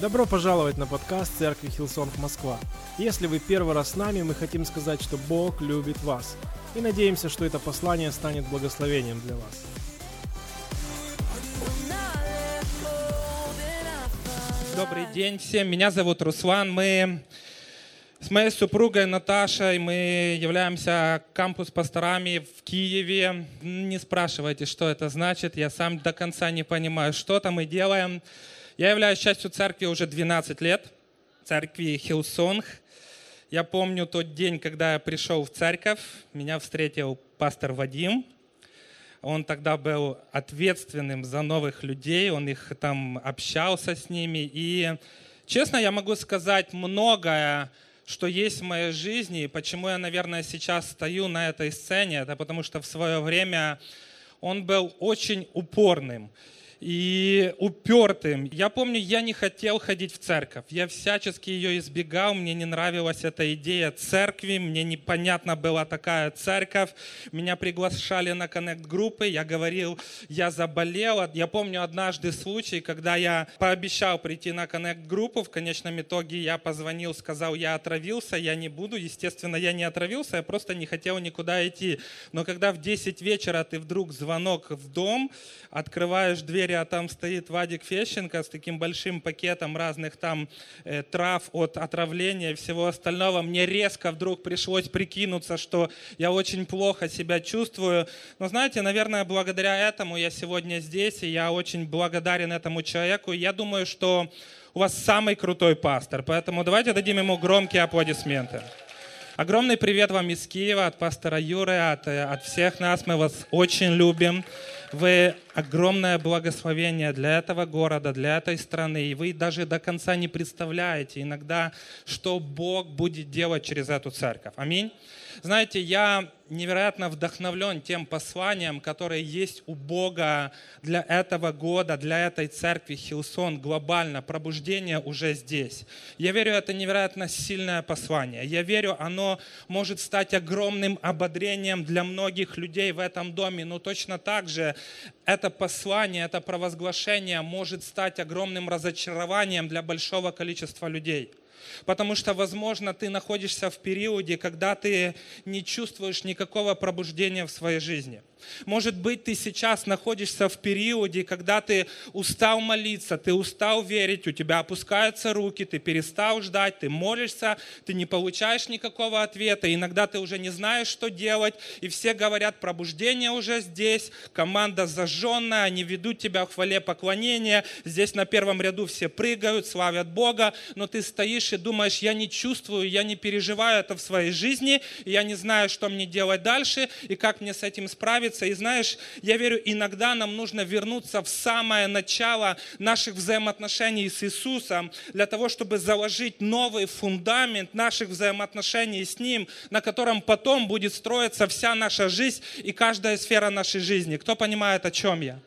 Добро пожаловать на подкаст Церкви Hillsong Москва. Если вы первый раз с нами, мы хотим сказать, что Бог любит вас. И надеемся, что это послание станет благословением для вас. Добрый день всем. Меня зовут Руслан. Мы с моей супругой Наташей мы являемся кампус-пасторами в Киеве. Не спрашивайте, что это значит. Я сам до конца не понимаю, что-то мы делаем. Я являюсь частью церкви уже 12 лет, церкви Hillsong. Я помню тот день, когда я пришел в церковь, меня встретил пастор Вадим. Он тогда был ответственным за новых людей, он их там общался с ними. И, честно, я могу сказать многое, что есть в моей жизни, и почему я, наверное, сейчас стою на этой сцене, это потому что в свое время он был очень упорным и упертым. Я помню, я не хотел ходить в церковь. Я всячески ее избегал. Мне не нравилась эта идея церкви. Мне непонятна была такая церковь. Меня приглашали на коннект-группы. Я говорил, я заболел. Я помню однажды случай, когда я пообещал прийти на коннект-группу. В конечном итоге я позвонил, сказал, я отравился, я не буду. Естественно, я не отравился, я просто не хотел никуда идти. Но когда в 10 вечера ты вдруг звонок в дом, открываешь дверь двери, а там стоит Вадик Фещенко с таким большим пакетом разных там э, трав от отравления и всего остального. Мне резко вдруг пришлось прикинуться, что я очень плохо себя чувствую. Но знаете, наверное, благодаря этому я сегодня здесь, и я очень благодарен этому человеку. Я думаю, что у вас самый крутой пастор, поэтому давайте дадим ему громкие аплодисменты. Огромный привет вам из Киева, от пастора Юры, от, э, от всех нас. Мы вас очень любим. Вы огромное благословение для этого города, для этой страны. И вы даже до конца не представляете иногда, что Бог будет делать через эту церковь. Аминь. Знаете, я невероятно вдохновлен тем посланием, которое есть у Бога для этого года, для этой церкви Хилсон, глобально. Пробуждение уже здесь. Я верю, это невероятно сильное послание. Я верю, оно может стать огромным ободрением для многих людей в этом доме, но точно так же это послание, это провозглашение может стать огромным разочарованием для большого количества людей. Потому что, возможно, ты находишься в периоде, когда ты не чувствуешь никакого пробуждения в своей жизни. Может быть, ты сейчас находишься в периоде, когда ты устал молиться, ты устал верить, у тебя опускаются руки, ты перестал ждать, ты молишься, ты не получаешь никакого ответа. Иногда ты уже не знаешь, что делать, и все говорят, пробуждение уже здесь, команда зажженная, они ведут тебя в хвале поклонения, здесь на первом ряду все прыгают, славят Бога, но ты стоишь и думаешь, я не чувствую, я не переживаю это в своей жизни, я не знаю, что мне делать дальше, и как мне с этим справиться, справиться. И знаешь, я верю, иногда нам нужно вернуться в самое начало наших взаимоотношений с Иисусом для того, чтобы заложить новый фундамент наших взаимоотношений с Ним, на котором потом будет строиться вся наша жизнь и каждая сфера нашей жизни. Кто понимает, о чем я?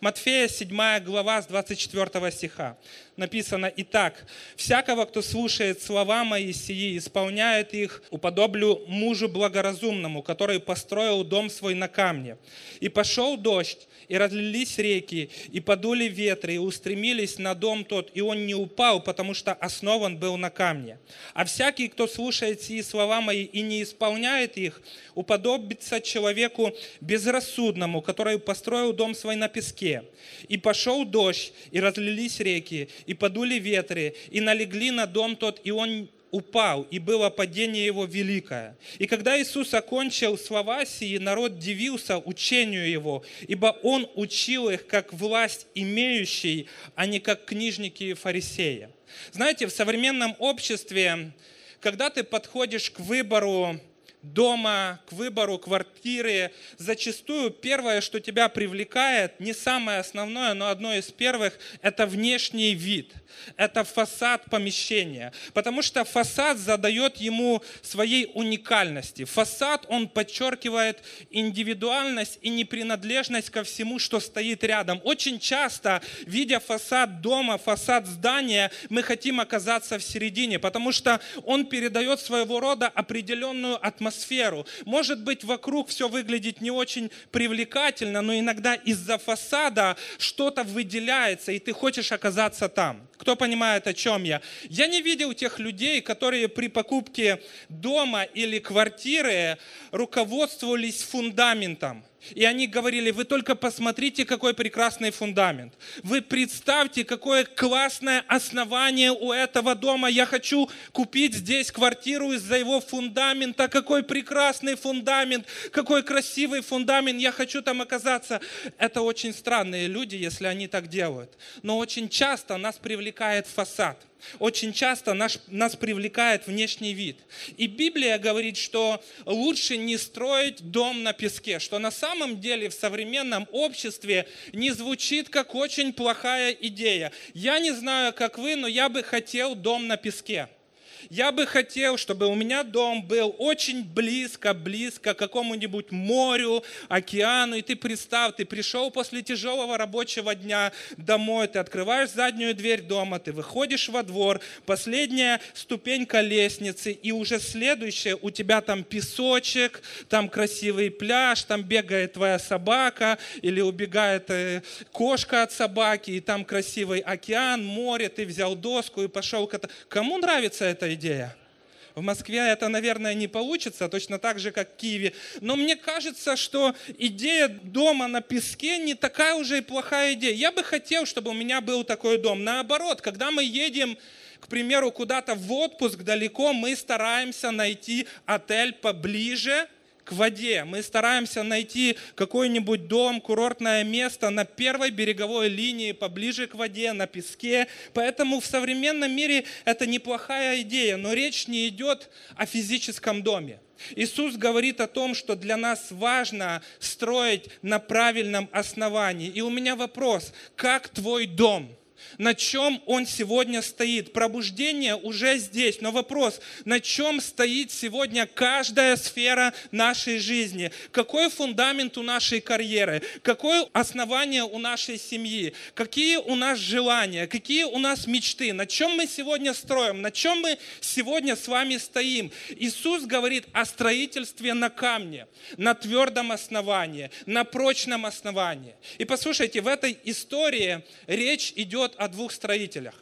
Матфея 7 глава с 24 стиха написано, «Итак, всякого, кто слушает слова мои сии, исполняет их, уподоблю мужу благоразумному, который построил дом свой на камне. И пошел дождь, и разлились реки, и подули ветры, и устремились на дом тот, и он не упал, потому что основан был на камне. А всякий, кто слушает сии слова мои и не исполняет их, уподобится человеку безрассудному, который построил дом свой на песке. И пошел дождь, и разлились реки, и подули ветры, и налегли на дом тот, и он упал, и было падение его великое. И когда Иисус окончил слова сии, народ дивился учению его, ибо он учил их как власть имеющий, а не как книжники и фарисеи. Знаете, в современном обществе, когда ты подходишь к выбору дома, к выбору квартиры, зачастую первое, что тебя привлекает, не самое основное, но одно из первых, это внешний вид, это фасад помещения. Потому что фасад задает ему своей уникальности. Фасад, он подчеркивает индивидуальность и непринадлежность ко всему, что стоит рядом. Очень часто, видя фасад дома, фасад здания, мы хотим оказаться в середине, потому что он передает своего рода определенную атмосферу атмосферу. Может быть, вокруг все выглядит не очень привлекательно, но иногда из-за фасада что-то выделяется, и ты хочешь оказаться там. Кто понимает, о чем я? Я не видел тех людей, которые при покупке дома или квартиры руководствовались фундаментом. И они говорили, вы только посмотрите, какой прекрасный фундамент. Вы представьте, какое классное основание у этого дома. Я хочу купить здесь квартиру из-за его фундамента. Какой прекрасный фундамент, какой красивый фундамент. Я хочу там оказаться. Это очень странные люди, если они так делают. Но очень часто нас привлекает фасад – очень часто наш, нас привлекает внешний вид. И Библия говорит, что лучше не строить дом на песке, что на самом деле в современном обществе не звучит как очень плохая идея. Я не знаю, как вы, но я бы хотел дом на песке. Я бы хотел, чтобы у меня дом был очень близко-близко к какому-нибудь морю, океану. И ты представь, ты пришел после тяжелого рабочего дня домой, ты открываешь заднюю дверь дома, ты выходишь во двор, последняя ступенька лестницы, и уже следующая у тебя там песочек, там красивый пляж, там бегает твоя собака или убегает э, кошка от собаки, и там красивый океан, море, ты взял доску и пошел. Кому нравится идея. В Москве это, наверное, не получится, точно так же, как в Киеве. Но мне кажется, что идея дома на песке не такая уже и плохая идея. Я бы хотел, чтобы у меня был такой дом. Наоборот, когда мы едем, к примеру, куда-то в отпуск далеко, мы стараемся найти отель поближе – к воде. Мы стараемся найти какой-нибудь дом, курортное место на первой береговой линии, поближе к воде, на песке. Поэтому в современном мире это неплохая идея, но речь не идет о физическом доме. Иисус говорит о том, что для нас важно строить на правильном основании. И у меня вопрос, как твой дом – на чем он сегодня стоит. Пробуждение уже здесь, но вопрос, на чем стоит сегодня каждая сфера нашей жизни? Какой фундамент у нашей карьеры? Какое основание у нашей семьи? Какие у нас желания? Какие у нас мечты? На чем мы сегодня строим? На чем мы сегодня с вами стоим? Иисус говорит о строительстве на камне, на твердом основании, на прочном основании. И послушайте, в этой истории речь идет о двух строителях.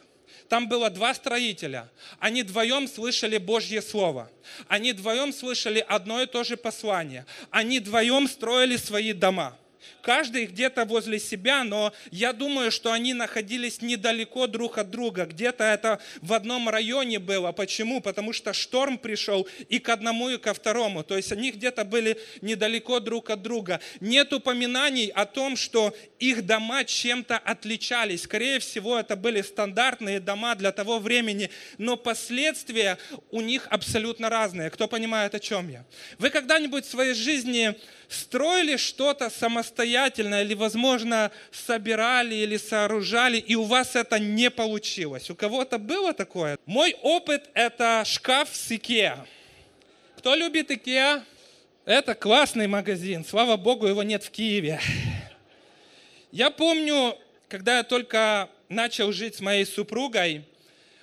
Там было два строителя. Они вдвоем слышали Божье Слово. Они вдвоем слышали одно и то же послание. Они вдвоем строили свои дома. Каждый где-то возле себя, но я думаю, что они находились недалеко друг от друга. Где-то это в одном районе было. Почему? Потому что шторм пришел и к одному, и ко второму. То есть они где-то были недалеко друг от друга. Нет упоминаний о том, что их дома чем-то отличались. Скорее всего, это были стандартные дома для того времени, но последствия у них абсолютно разные. Кто понимает, о чем я? Вы когда-нибудь в своей жизни строили что-то самостоятельно или, возможно, собирали или сооружали, и у вас это не получилось. У кого-то было такое? Мой опыт – это шкаф с Икеа. Кто любит Икеа? Это классный магазин. Слава Богу, его нет в Киеве. Я помню, когда я только начал жить с моей супругой,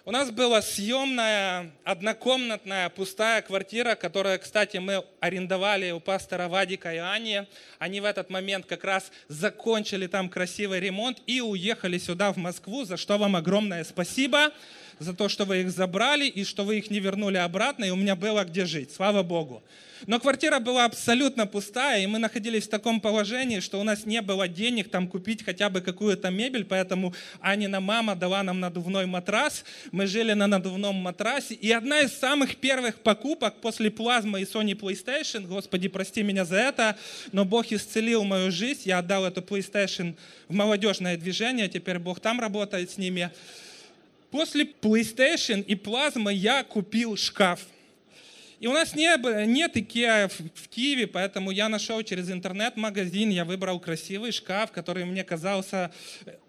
у нас была съемная, однокомнатная, пустая квартира, которую, кстати, мы арендовали у пастора Вадика и Ани. Они в этот момент как раз закончили там красивый ремонт и уехали сюда, в Москву, за что вам огромное спасибо, за то, что вы их забрали и что вы их не вернули обратно, и у меня было где жить. Слава Богу. Но квартира была абсолютно пустая, и мы находились в таком положении, что у нас не было денег там купить хотя бы какую-то мебель, поэтому Анина мама дала нам надувной матрас, мы жили на надувном матрасе, и одна из самых первых покупок после плазмы и Sony PlayStation, господи, прости меня за это, но Бог исцелил мою жизнь, я отдал эту PlayStation в молодежное движение, теперь Бог там работает с ними. После PlayStation и плазмы я купил шкаф – и у нас не, нет в, в Киеве, поэтому я нашел через интернет-магазин, я выбрал красивый шкаф, который мне казался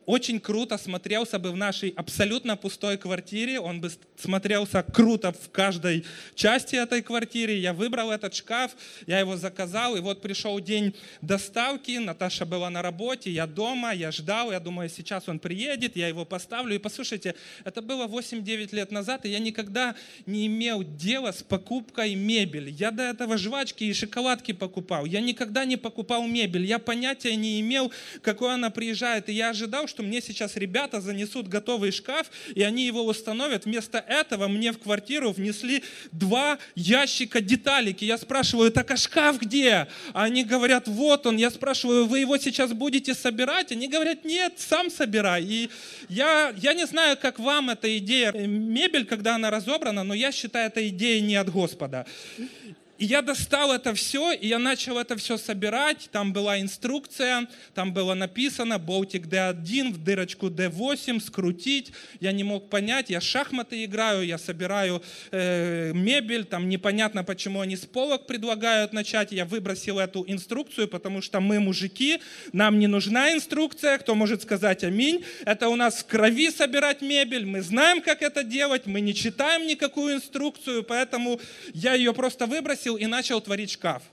очень круто смотрелся бы в нашей абсолютно пустой квартире, он бы смотрелся круто в каждой части этой квартиры. Я выбрал этот шкаф, я его заказал, и вот пришел день доставки, Наташа была на работе, я дома, я ждал, я думаю, сейчас он приедет, я его поставлю. И послушайте, это было 8-9 лет назад, и я никогда не имел дела с покупкой мебели. Я до этого жвачки и шоколадки покупал. Я никогда не покупал мебель. Я понятия не имел, какой она приезжает. И я ожидал, что мне сейчас ребята занесут готовый шкаф, и они его установят. Вместо этого мне в квартиру внесли два ящика деталики. Я спрашиваю, так а шкаф где? А они говорят, вот он. Я спрашиваю, вы его сейчас будете собирать? Они говорят, нет, сам собирай. И я, я не знаю, как вам эта идея мебель, когда она разобрана, но я считаю, эта идея не от Господа. И я достал это все, и я начал это все собирать. Там была инструкция, там было написано болтик D1 в дырочку D8, скрутить. Я не мог понять, я шахматы играю, я собираю э, мебель, там непонятно, почему они с полок предлагают начать. Я выбросил эту инструкцию, потому что мы мужики, нам не нужна инструкция, кто может сказать аминь. Это у нас в крови собирать мебель, мы знаем, как это делать, мы не читаем никакую инструкцию, поэтому я ее просто выбросил выбросил и начал творить шкаф.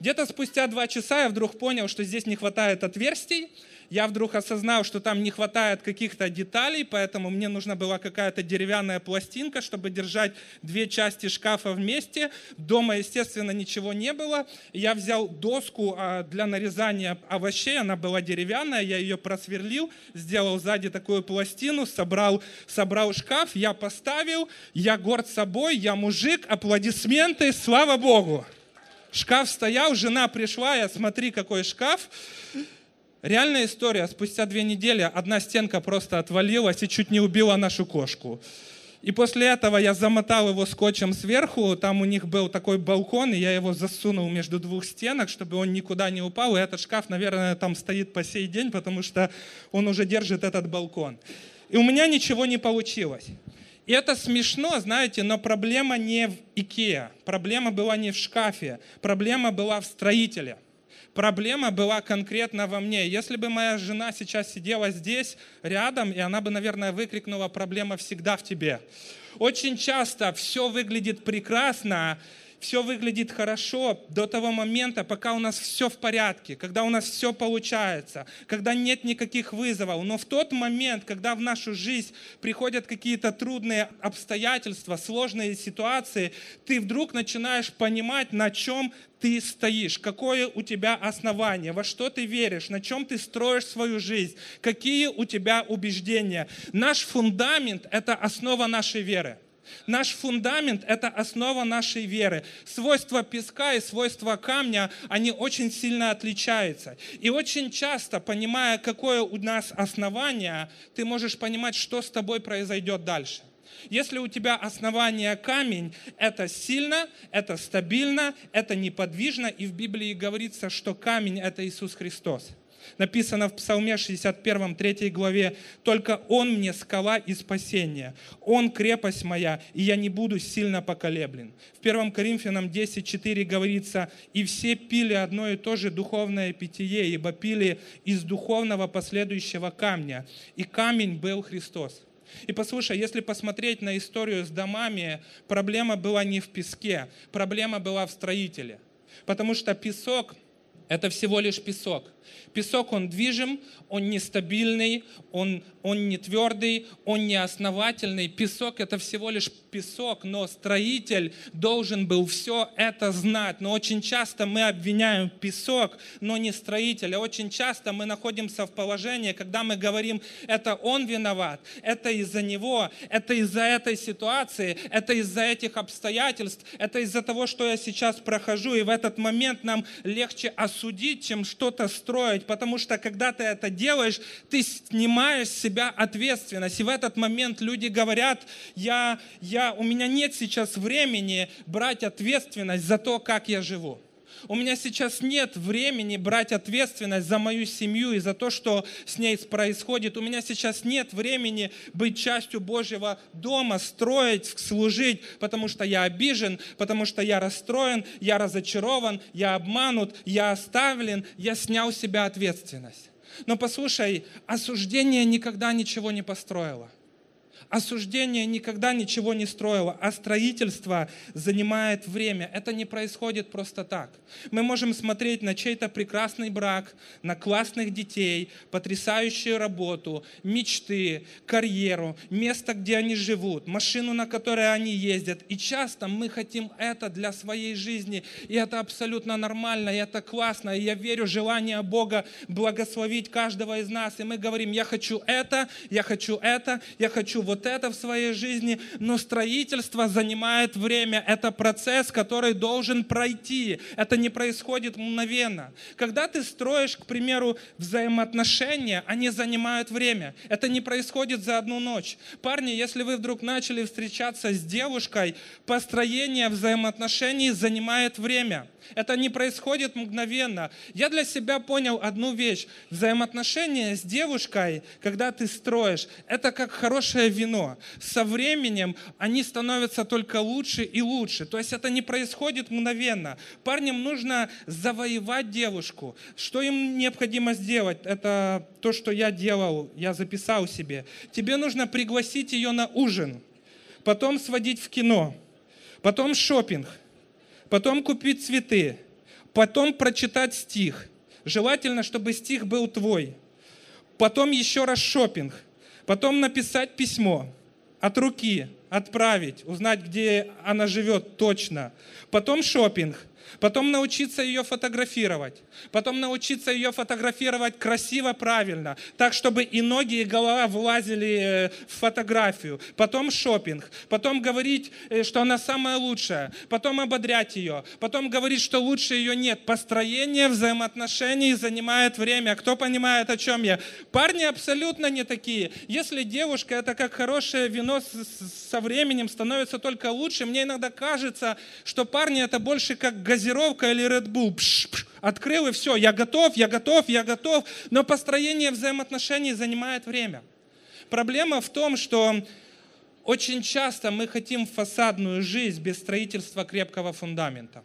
Где-то спустя два часа я вдруг понял, что здесь не хватает отверстий. Я вдруг осознал, что там не хватает каких-то деталей, поэтому мне нужна была какая-то деревянная пластинка, чтобы держать две части шкафа вместе. Дома, естественно, ничего не было. Я взял доску а, для нарезания овощей, она была деревянная, я ее просверлил, сделал сзади такую пластину, собрал, собрал шкаф, я поставил, я горд собой, я мужик, аплодисменты, слава Богу. Шкаф стоял, жена пришла, я смотри, какой шкаф. Реальная история. Спустя две недели одна стенка просто отвалилась и чуть не убила нашу кошку. И после этого я замотал его скотчем сверху, там у них был такой балкон, и я его засунул между двух стенок, чтобы он никуда не упал. И этот шкаф, наверное, там стоит по сей день, потому что он уже держит этот балкон. И у меня ничего не получилось. И это смешно, знаете, но проблема не в Икеа, проблема была не в шкафе, проблема была в строителе. Проблема была конкретно во мне. Если бы моя жена сейчас сидела здесь рядом, и она бы, наверное, выкрикнула, проблема всегда в тебе. Очень часто все выглядит прекрасно, все выглядит хорошо до того момента, пока у нас все в порядке, когда у нас все получается, когда нет никаких вызовов. Но в тот момент, когда в нашу жизнь приходят какие-то трудные обстоятельства, сложные ситуации, ты вдруг начинаешь понимать, на чем ты стоишь, какое у тебя основание, во что ты веришь, на чем ты строишь свою жизнь, какие у тебя убеждения. Наш фундамент – это основа нашей веры. Наш фундамент – это основа нашей веры. Свойства песка и свойства камня, они очень сильно отличаются. И очень часто, понимая, какое у нас основание, ты можешь понимать, что с тобой произойдет дальше. Если у тебя основание камень, это сильно, это стабильно, это неподвижно, и в Библии говорится, что камень – это Иисус Христос. Написано в Псалме 61, 3 главе, «Только Он мне скала и спасение, Он крепость моя, и я не буду сильно поколеблен». В 1 Коринфянам 10, 4 говорится, «И все пили одно и то же духовное питье, ибо пили из духовного последующего камня, и камень был Христос». И послушай, если посмотреть на историю с домами, проблема была не в песке, проблема была в строителе. Потому что песок – это всего лишь песок. Песок, он движим, он нестабильный, он, он не твердый, он не основательный. Песок – это всего лишь песок, но строитель должен был все это знать. Но очень часто мы обвиняем песок, но не строителя. Очень часто мы находимся в положении, когда мы говорим, это он виноват, это из-за него, это из-за этой ситуации, это из-за этих обстоятельств, это из-за того, что я сейчас прохожу. И в этот момент нам легче осудить, чем что-то строить, потому что когда ты это делаешь, ты снимаешь с себя ответственность. И в этот момент люди говорят, я, я, у меня нет сейчас времени брать ответственность за то, как я живу. У меня сейчас нет времени брать ответственность за мою семью и за то, что с ней происходит. У меня сейчас нет времени быть частью Божьего дома, строить, служить, потому что я обижен, потому что я расстроен, я разочарован, я обманут, я оставлен, я снял с себя ответственность. Но послушай, осуждение никогда ничего не построило. Осуждение никогда ничего не строило, а строительство занимает время. Это не происходит просто так. Мы можем смотреть на чей-то прекрасный брак, на классных детей, потрясающую работу, мечты, карьеру, место, где они живут, машину, на которой они ездят. И часто мы хотим это для своей жизни, и это абсолютно нормально, и это классно, и я верю желание Бога благословить каждого из нас. И мы говорим, я хочу это, я хочу это, я хочу вот это в своей жизни, но строительство занимает время. Это процесс, который должен пройти. Это не происходит мгновенно. Когда ты строишь, к примеру, взаимоотношения, они занимают время. Это не происходит за одну ночь. Парни, если вы вдруг начали встречаться с девушкой, построение взаимоотношений занимает время. Это не происходит мгновенно. Я для себя понял одну вещь. Взаимоотношения с девушкой, когда ты строишь, это как хорошее вино. Со временем они становятся только лучше и лучше. То есть это не происходит мгновенно. Парням нужно завоевать девушку. Что им необходимо сделать? Это то, что я делал, я записал себе. Тебе нужно пригласить ее на ужин, потом сводить в кино, потом шопинг – потом купить цветы, потом прочитать стих. Желательно, чтобы стих был твой. Потом еще раз шопинг, потом написать письмо от руки, отправить, узнать, где она живет точно. Потом шопинг, потом научиться ее фотографировать, потом научиться ее фотографировать красиво, правильно, так, чтобы и ноги, и голова влазили э, в фотографию, потом шопинг, потом говорить, э, что она самая лучшая, потом ободрять ее, потом говорить, что лучше ее нет. Построение взаимоотношений занимает время. Кто понимает, о чем я? Парни абсолютно не такие. Если девушка это как хорошее вино со временем становится только лучше, мне иногда кажется, что парни это больше как газировка или Red Bull. Пш, пш, открыл и все, я готов, я готов, я готов. Но построение взаимоотношений занимает время. Проблема в том, что очень часто мы хотим фасадную жизнь без строительства крепкого фундамента.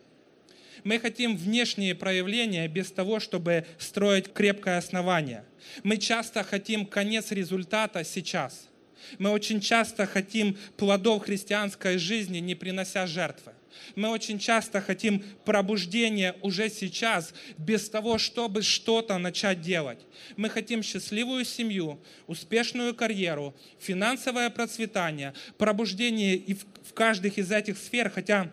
Мы хотим внешние проявления без того, чтобы строить крепкое основание. Мы часто хотим конец результата сейчас. Мы очень часто хотим плодов христианской жизни, не принося жертвы. Мы очень часто хотим пробуждения уже сейчас, без того, чтобы что-то начать делать. Мы хотим счастливую семью, успешную карьеру, финансовое процветание, пробуждение и в каждых из этих сфер, хотя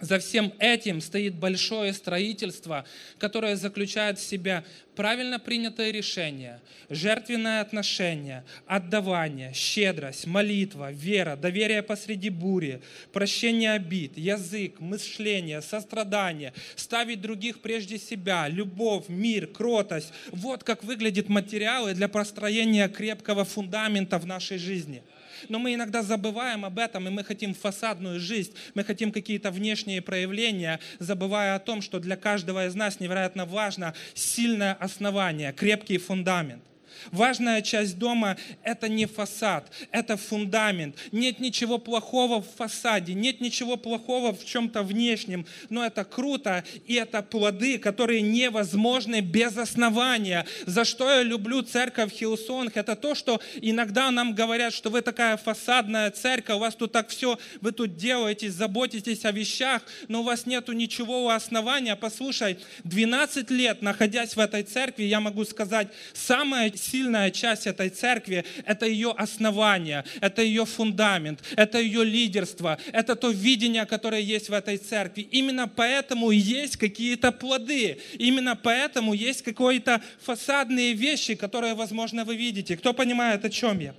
за всем этим стоит большое строительство, которое заключает в себя правильно принятое решение, жертвенное отношение, отдавание, щедрость, молитва, вера, доверие посреди бури, прощение обид, язык, мышление, сострадание, ставить других прежде себя, любовь, мир, кротость. Вот как выглядят материалы для построения крепкого фундамента в нашей жизни – но мы иногда забываем об этом, и мы хотим фасадную жизнь, мы хотим какие-то внешние проявления, забывая о том, что для каждого из нас невероятно важно сильное основание, крепкий фундамент. Важная часть дома – это не фасад, это фундамент. Нет ничего плохого в фасаде, нет ничего плохого в чем-то внешнем, но это круто, и это плоды, которые невозможны без основания. За что я люблю церковь Hillsong? Это то, что иногда нам говорят, что вы такая фасадная церковь, у вас тут так все, вы тут делаете, заботитесь о вещах, но у вас нету ничего у основания. Послушай, 12 лет, находясь в этой церкви, я могу сказать, самое сильная часть этой церкви – это ее основание, это ее фундамент, это ее лидерство, это то видение, которое есть в этой церкви. Именно поэтому есть какие-то плоды, именно поэтому есть какие-то фасадные вещи, которые, возможно, вы видите. Кто понимает, о чем я?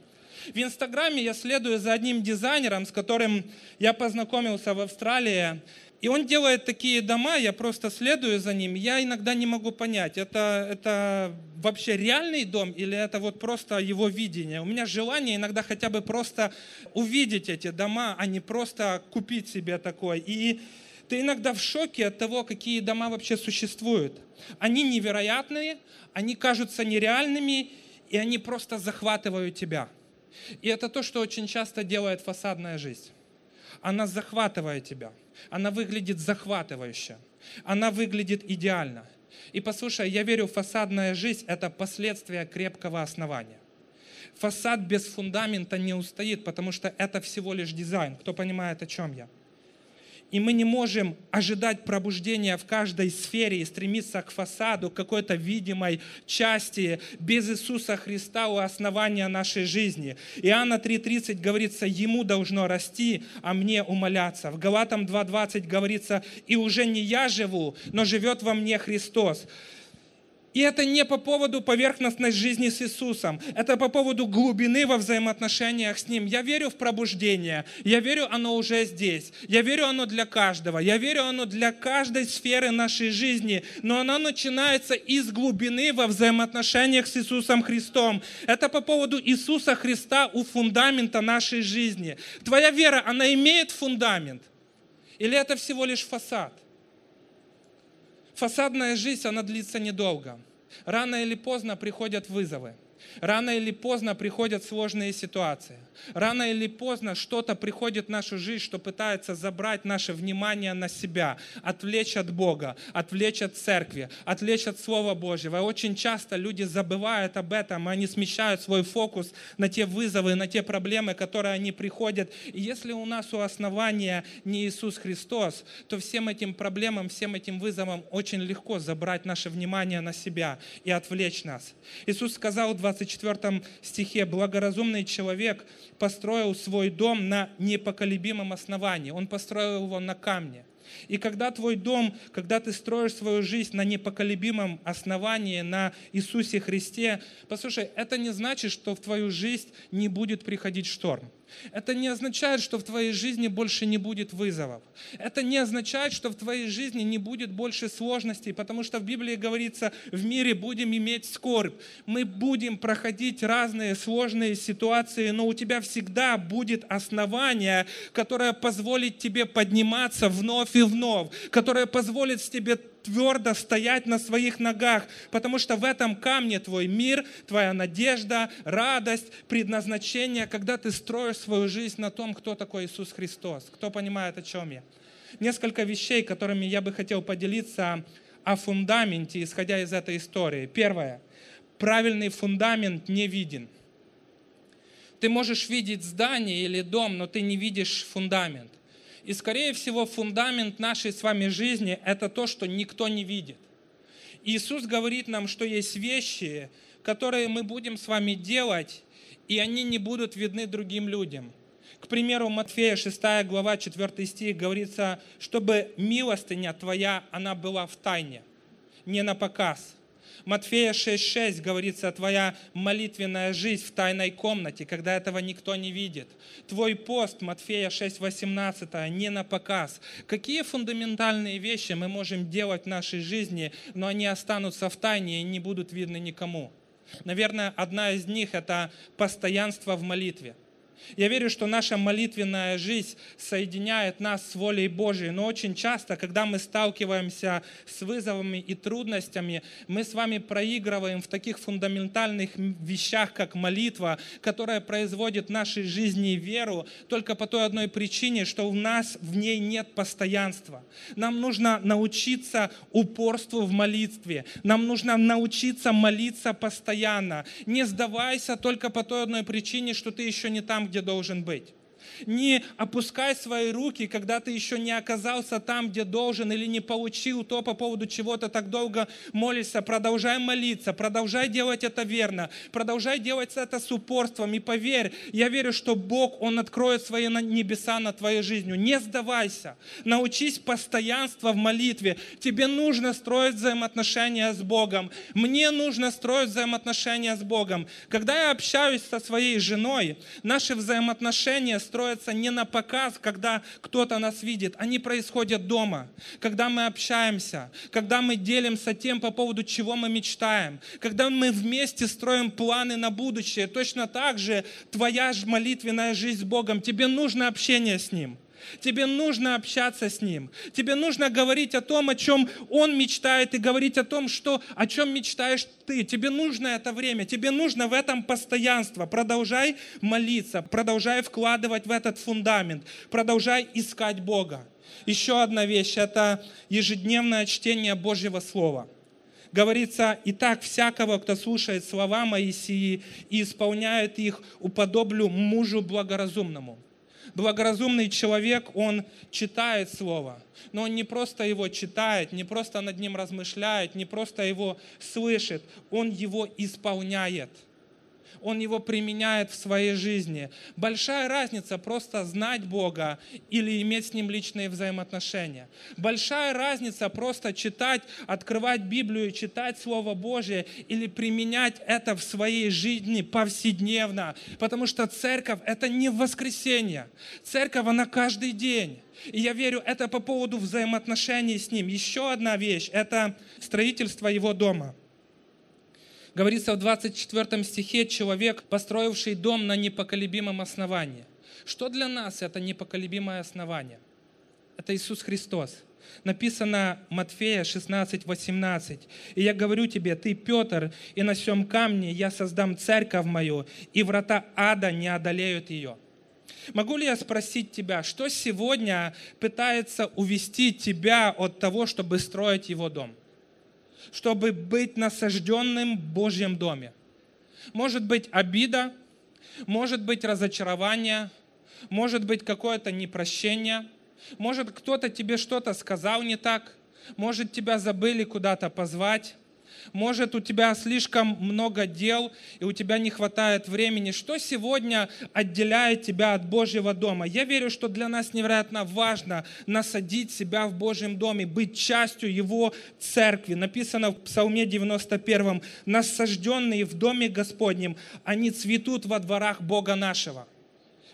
В Инстаграме я следую за одним дизайнером, с которым я познакомился в Австралии. И он делает такие дома, я просто следую за ним. Я иногда не могу понять, это, это вообще реальный дом или это вот просто его видение. У меня желание иногда хотя бы просто увидеть эти дома, а не просто купить себе такой. И ты иногда в шоке от того, какие дома вообще существуют. Они невероятные, они кажутся нереальными, и они просто захватывают тебя. И это то, что очень часто делает фасадная жизнь. Она захватывает тебя. Она выглядит захватывающе. Она выглядит идеально. И послушай, я верю, фасадная жизнь – это последствия крепкого основания. Фасад без фундамента не устоит, потому что это всего лишь дизайн. Кто понимает, о чем я? И мы не можем ожидать пробуждения в каждой сфере и стремиться к фасаду, к какой-то видимой части без Иисуса Христа у основания нашей жизни. Иоанна 3.30 говорится, Ему должно расти, а мне умоляться. В Галатам 2.20 говорится, и уже не я живу, но живет во мне Христос. И это не по поводу поверхностной жизни с Иисусом, это по поводу глубины во взаимоотношениях с Ним. Я верю в пробуждение, я верю, оно уже здесь, я верю, оно для каждого, я верю, оно для каждой сферы нашей жизни, но оно начинается из глубины во взаимоотношениях с Иисусом Христом. Это по поводу Иисуса Христа у фундамента нашей жизни. Твоя вера, она имеет фундамент? Или это всего лишь фасад? Фасадная жизнь, она длится недолго. Рано или поздно приходят вызовы. Рано или поздно приходят сложные ситуации. Рано или поздно что-то приходит в нашу жизнь, что пытается забрать наше внимание на себя, отвлечь от Бога, отвлечь от церкви, отвлечь от Слова Божьего. И очень часто люди забывают об этом, и они смещают свой фокус на те вызовы, на те проблемы, которые они приходят. И если у нас у основания не Иисус Христос, то всем этим проблемам, всем этим вызовам очень легко забрать наше внимание на себя и отвлечь нас. Иисус сказал в 24 стихе, «Благоразумный человек построил свой дом на непоколебимом основании. Он построил его на камне. И когда твой дом, когда ты строишь свою жизнь на непоколебимом основании, на Иисусе Христе, послушай, это не значит, что в твою жизнь не будет приходить шторм. Это не означает, что в твоей жизни больше не будет вызовов. Это не означает, что в твоей жизни не будет больше сложностей, потому что в Библии говорится, в мире будем иметь скорбь. Мы будем проходить разные сложные ситуации, но у тебя всегда будет основание, которое позволит тебе подниматься вновь и вновь, которое позволит тебе твердо стоять на своих ногах, потому что в этом камне твой мир, твоя надежда, радость, предназначение, когда ты строишь свою жизнь на том, кто такой Иисус Христос. Кто понимает, о чем я? Несколько вещей, которыми я бы хотел поделиться о фундаменте, исходя из этой истории. Первое. Правильный фундамент не виден. Ты можешь видеть здание или дом, но ты не видишь фундамент. И, скорее всего, фундамент нашей с вами жизни – это то, что никто не видит. Иисус говорит нам, что есть вещи, которые мы будем с вами делать, и они не будут видны другим людям. К примеру, Матфея 6 глава 4 стих говорится, чтобы милостыня твоя, она была в тайне, не на показ – Матфея 6.6 говорится, твоя молитвенная жизнь в тайной комнате, когда этого никто не видит. Твой пост, Матфея 6.18, не на показ. Какие фундаментальные вещи мы можем делать в нашей жизни, но они останутся в тайне и не будут видны никому? Наверное, одна из них – это постоянство в молитве. Я верю, что наша молитвенная жизнь соединяет нас с волей Божией, но очень часто, когда мы сталкиваемся с вызовами и трудностями, мы с вами проигрываем в таких фундаментальных вещах, как молитва, которая производит в нашей жизни веру только по той одной причине, что у нас в ней нет постоянства. Нам нужно научиться упорству в молитве, нам нужно научиться молиться постоянно. Не сдавайся только по той одной причине, что ты еще не там, где должен быть. Не опускай свои руки, когда ты еще не оказался там, где должен, или не получил то, по поводу чего ты так долго молишься. Продолжай молиться, продолжай делать это верно, продолжай делать это с упорством. И поверь, я верю, что Бог, Он откроет свои небеса над твоей жизнью. Не сдавайся, научись постоянство в молитве. Тебе нужно строить взаимоотношения с Богом. Мне нужно строить взаимоотношения с Богом. Когда я общаюсь со своей женой, наши взаимоотношения строят строятся не на показ, когда кто-то нас видит. Они происходят дома, когда мы общаемся, когда мы делимся тем, по поводу чего мы мечтаем, когда мы вместе строим планы на будущее. Точно так же твоя молитвенная жизнь с Богом. Тебе нужно общение с Ним. Тебе нужно общаться с Ним. Тебе нужно говорить о том, о чем Он мечтает, и говорить о том, что, о чем мечтаешь ты. Тебе нужно это время, тебе нужно в этом постоянство. Продолжай молиться, продолжай вкладывать в этот фундамент, продолжай искать Бога. Еще одна вещь – это ежедневное чтение Божьего Слова. Говорится, «И так всякого, кто слушает слова Моисии и исполняет их, уподоблю мужу благоразумному». Благоразумный человек, он читает Слово, но он не просто его читает, не просто над ним размышляет, не просто его слышит, он его исполняет – он его применяет в своей жизни. Большая разница просто знать Бога или иметь с Ним личные взаимоотношения. Большая разница просто читать, открывать Библию, читать Слово Божье или применять это в своей жизни повседневно. Потому что церковь – это не воскресенье. Церковь, она каждый день. И я верю, это по поводу взаимоотношений с Ним. Еще одна вещь – это строительство Его дома – Говорится в 24 стихе, человек, построивший дом на непоколебимом основании. Что для нас это непоколебимое основание? Это Иисус Христос. Написано Матфея 16, 18. «И я говорю тебе, ты, Петр, и на всем камне я создам церковь мою, и врата ада не одолеют ее». Могу ли я спросить тебя, что сегодня пытается увести тебя от того, чтобы строить его дом? Чтобы быть насажденным в Божьем доме. Может быть обида, может быть разочарование, может быть какое-то непрощение, может кто-то тебе что-то сказал не так, может тебя забыли куда-то позвать, может, у тебя слишком много дел, и у тебя не хватает времени. Что сегодня отделяет тебя от Божьего дома? Я верю, что для нас невероятно важно насадить себя в Божьем доме, быть частью Его церкви. Написано в Псалме 91, «Насажденные в доме Господнем, они цветут во дворах Бога нашего»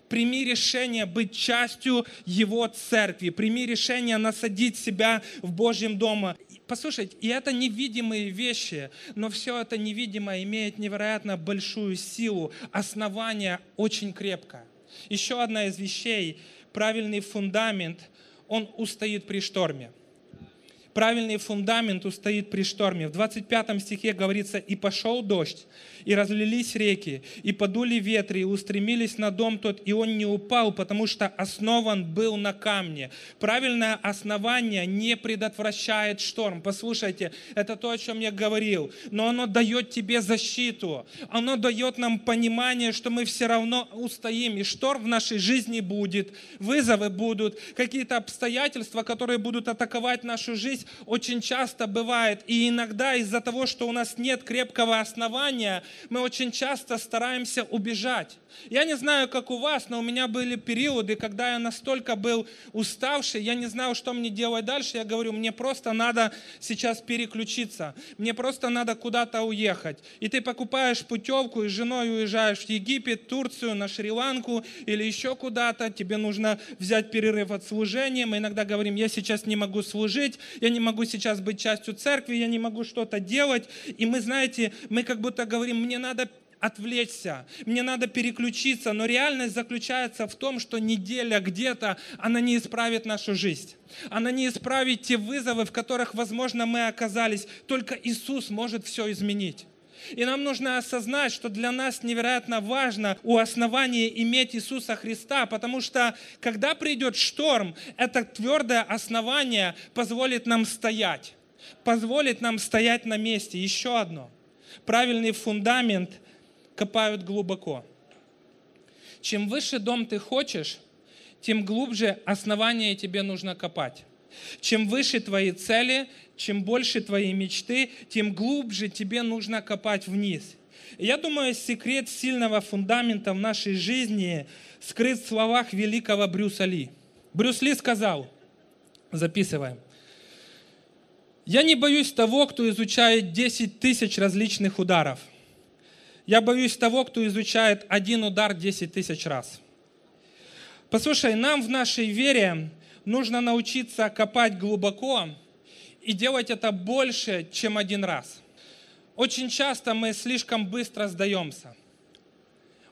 прими решение быть частью Его церкви, прими решение насадить себя в Божьем доме. Послушайте, и это невидимые вещи, но все это невидимое имеет невероятно большую силу. Основание очень крепкое. Еще одна из вещей, правильный фундамент, он устоит при шторме правильный фундамент устоит при шторме. В 25 стихе говорится, «И пошел дождь, и разлились реки, и подули ветры, и устремились на дом тот, и он не упал, потому что основан был на камне». Правильное основание не предотвращает шторм. Послушайте, это то, о чем я говорил. Но оно дает тебе защиту. Оно дает нам понимание, что мы все равно устоим. И шторм в нашей жизни будет, вызовы будут, какие-то обстоятельства, которые будут атаковать нашу жизнь, очень часто бывает, и иногда из-за того, что у нас нет крепкого основания, мы очень часто стараемся убежать. Я не знаю, как у вас, но у меня были периоды, когда я настолько был уставший, я не знал, что мне делать дальше. Я говорю, мне просто надо сейчас переключиться, мне просто надо куда-то уехать. И ты покупаешь путевку и с женой уезжаешь в Египет, Турцию, на Шри-Ланку или еще куда-то. Тебе нужно взять перерыв от служения. Мы иногда говорим, я сейчас не могу служить, я не могу сейчас быть частью церкви, я не могу что-то делать. И мы, знаете, мы как будто говорим, мне надо отвлечься, мне надо переключиться, но реальность заключается в том, что неделя где-то, она не исправит нашу жизнь. Она не исправит те вызовы, в которых, возможно, мы оказались. Только Иисус может все изменить. И нам нужно осознать, что для нас невероятно важно у основания иметь Иисуса Христа, потому что когда придет шторм, это твердое основание позволит нам стоять, позволит нам стоять на месте. Еще одно. Правильный фундамент копают глубоко. Чем выше дом ты хочешь, тем глубже основание тебе нужно копать. Чем выше твои цели, чем больше твои мечты, тем глубже тебе нужно копать вниз. Я думаю, секрет сильного фундамента в нашей жизни скрыт в словах великого Брюса Ли. Брюс Ли сказал, записываем, «Я не боюсь того, кто изучает 10 тысяч различных ударов – я боюсь того, кто изучает один удар 10 тысяч раз. Послушай, нам в нашей вере нужно научиться копать глубоко и делать это больше, чем один раз. Очень часто мы слишком быстро сдаемся.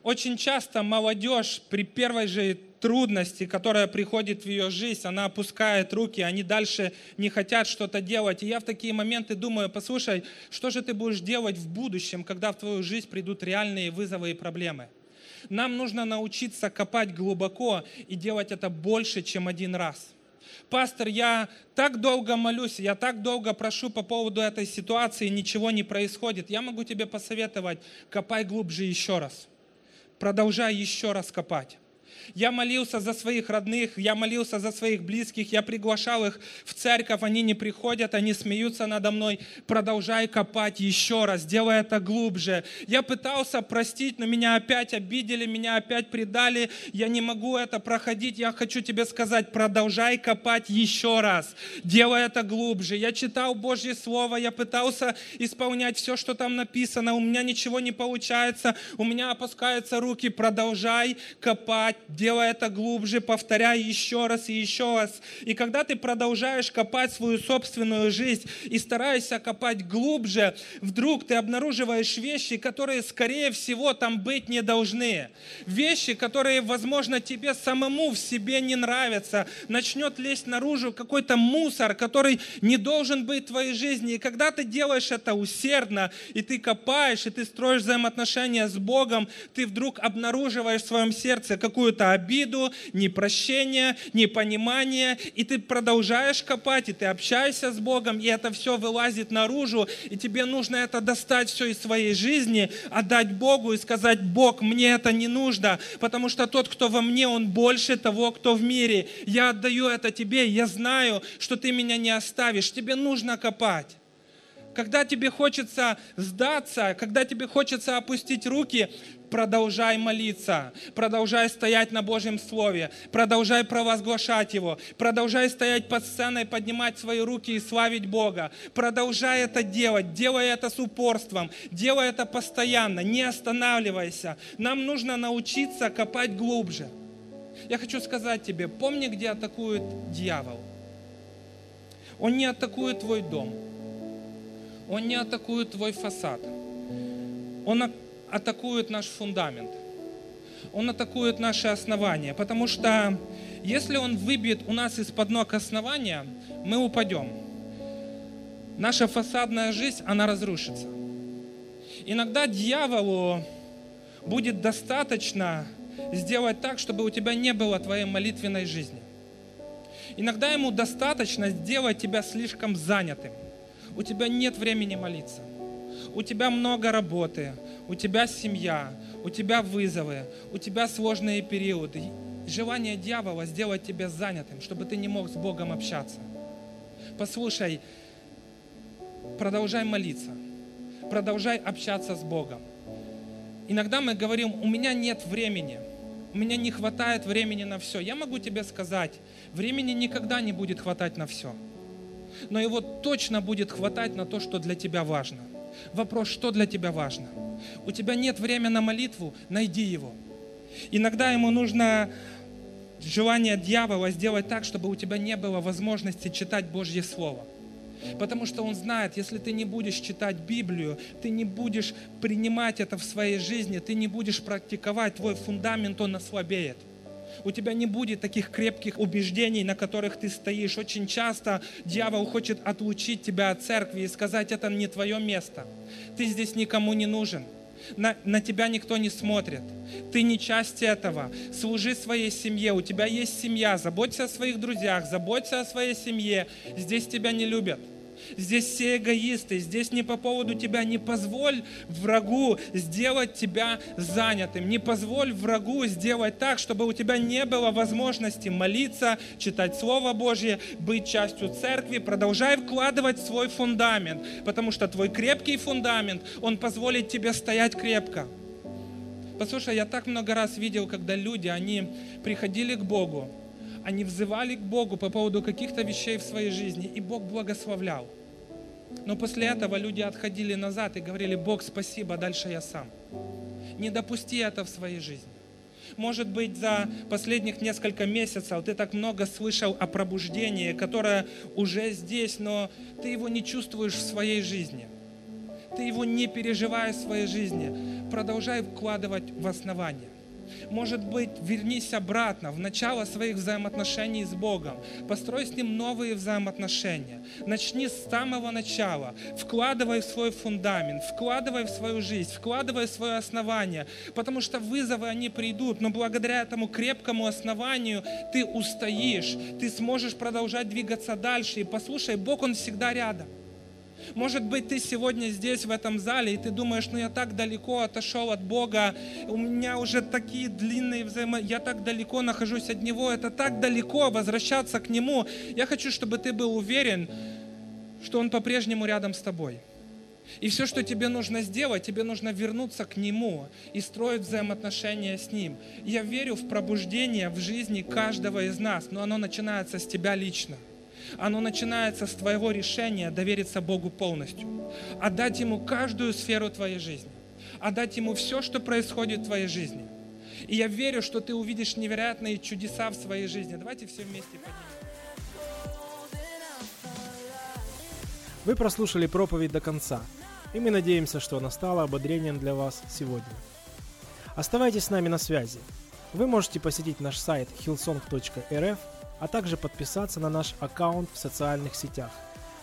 Очень часто молодежь при первой же трудности, которая приходит в ее жизнь, она опускает руки, они дальше не хотят что-то делать. И я в такие моменты думаю, послушай, что же ты будешь делать в будущем, когда в твою жизнь придут реальные вызовы и проблемы? Нам нужно научиться копать глубоко и делать это больше, чем один раз. Пастор, я так долго молюсь, я так долго прошу по поводу этой ситуации, ничего не происходит. Я могу тебе посоветовать, копай глубже еще раз. Продолжай еще раз копать. Я молился за своих родных, я молился за своих близких, я приглашал их в церковь, они не приходят, они смеются надо мной. Продолжай копать еще раз, делай это глубже. Я пытался простить, но меня опять обидели, меня опять предали. Я не могу это проходить. Я хочу тебе сказать, продолжай копать еще раз. Делай это глубже. Я читал Божье Слово, я пытался исполнять все, что там написано. У меня ничего не получается, у меня опускаются руки. Продолжай копать делай это глубже, повторяй еще раз и еще раз. И когда ты продолжаешь копать свою собственную жизнь и стараешься копать глубже, вдруг ты обнаруживаешь вещи, которые, скорее всего, там быть не должны. Вещи, которые, возможно, тебе самому в себе не нравятся. Начнет лезть наружу какой-то мусор, который не должен быть в твоей жизни. И когда ты делаешь это усердно, и ты копаешь, и ты строишь взаимоотношения с Богом, ты вдруг обнаруживаешь в своем сердце какую-то какую-то обиду, непрощение, непонимание, и ты продолжаешь копать, и ты общаешься с Богом, и это все вылазит наружу, и тебе нужно это достать все из своей жизни, отдать Богу и сказать, Бог, мне это не нужно, потому что тот, кто во мне, он больше того, кто в мире. Я отдаю это тебе, я знаю, что ты меня не оставишь, тебе нужно копать когда тебе хочется сдаться, когда тебе хочется опустить руки, продолжай молиться, продолжай стоять на Божьем Слове, продолжай провозглашать Его, продолжай стоять под сценой, поднимать свои руки и славить Бога. Продолжай это делать, делай это с упорством, делай это постоянно, не останавливайся. Нам нужно научиться копать глубже. Я хочу сказать тебе, помни, где атакует дьявол. Он не атакует твой дом. Он не атакует твой фасад. Он атакует наш фундамент. Он атакует наши основания, потому что если он выбьет у нас из-под ног основания, мы упадем. Наша фасадная жизнь, она разрушится. Иногда дьяволу будет достаточно сделать так, чтобы у тебя не было твоей молитвенной жизни. Иногда ему достаточно сделать тебя слишком занятым. У тебя нет времени молиться. У тебя много работы, у тебя семья, у тебя вызовы, у тебя сложные периоды. Желание дьявола сделать тебя занятым, чтобы ты не мог с Богом общаться. Послушай, продолжай молиться, продолжай общаться с Богом. Иногда мы говорим, у меня нет времени, у меня не хватает времени на все. Я могу тебе сказать, времени никогда не будет хватать на все. Но его точно будет хватать на то, что для тебя важно. Вопрос, что для тебя важно? У тебя нет времени на молитву, найди его. Иногда ему нужно желание дьявола сделать так, чтобы у тебя не было возможности читать Божье Слово. Потому что он знает, если ты не будешь читать Библию, ты не будешь принимать это в своей жизни, ты не будешь практиковать, твой фундамент, он ослабеет у тебя не будет таких крепких убеждений, на которых ты стоишь. Очень часто дьявол хочет отлучить тебя от церкви и сказать, это не твое место. Ты здесь никому не нужен. На, на тебя никто не смотрит. Ты не часть этого. Служи своей семье. У тебя есть семья. Заботься о своих друзьях, заботься о своей семье. Здесь тебя не любят. Здесь все эгоисты, здесь не по поводу тебя. Не позволь врагу сделать тебя занятым. Не позволь врагу сделать так, чтобы у тебя не было возможности молиться, читать Слово Божье, быть частью церкви. Продолжай вкладывать свой фундамент, потому что твой крепкий фундамент, он позволит тебе стоять крепко. Послушай, я так много раз видел, когда люди, они приходили к Богу, они взывали к Богу по поводу каких-то вещей в своей жизни, и Бог благословлял. Но после этого люди отходили назад и говорили, Бог, спасибо, дальше я сам. Не допусти это в своей жизни. Может быть, за последних несколько месяцев ты так много слышал о пробуждении, которое уже здесь, но ты его не чувствуешь в своей жизни. Ты его не переживаешь в своей жизни. Продолжай вкладывать в основание. Может быть, вернись обратно в начало своих взаимоотношений с Богом. Построй с Ним новые взаимоотношения. Начни с самого начала. Вкладывай в свой фундамент, вкладывай в свою жизнь, вкладывай в свое основание. Потому что вызовы, они придут, но благодаря этому крепкому основанию ты устоишь, ты сможешь продолжать двигаться дальше. И послушай, Бог, Он всегда рядом. Может быть, ты сегодня здесь, в этом зале, и ты думаешь, ну я так далеко отошел от Бога, у меня уже такие длинные взаимо... Я так далеко нахожусь от Него, это так далеко возвращаться к Нему. Я хочу, чтобы ты был уверен, что Он по-прежнему рядом с тобой. И все, что тебе нужно сделать, тебе нужно вернуться к Нему и строить взаимоотношения с Ним. Я верю в пробуждение в жизни каждого из нас, но оно начинается с тебя лично. Оно начинается с твоего решения довериться Богу полностью, отдать Ему каждую сферу твоей жизни, отдать Ему все, что происходит в твоей жизни. И я верю, что ты увидишь невероятные чудеса в своей жизни. Давайте все вместе поднимем. Вы прослушали проповедь до конца, и мы надеемся, что она стала ободрением для вас сегодня. Оставайтесь с нами на связи. Вы можете посетить наш сайт hillsong.rf – а также подписаться на наш аккаунт в социальных сетях.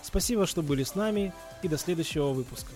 Спасибо, что были с нами и до следующего выпуска.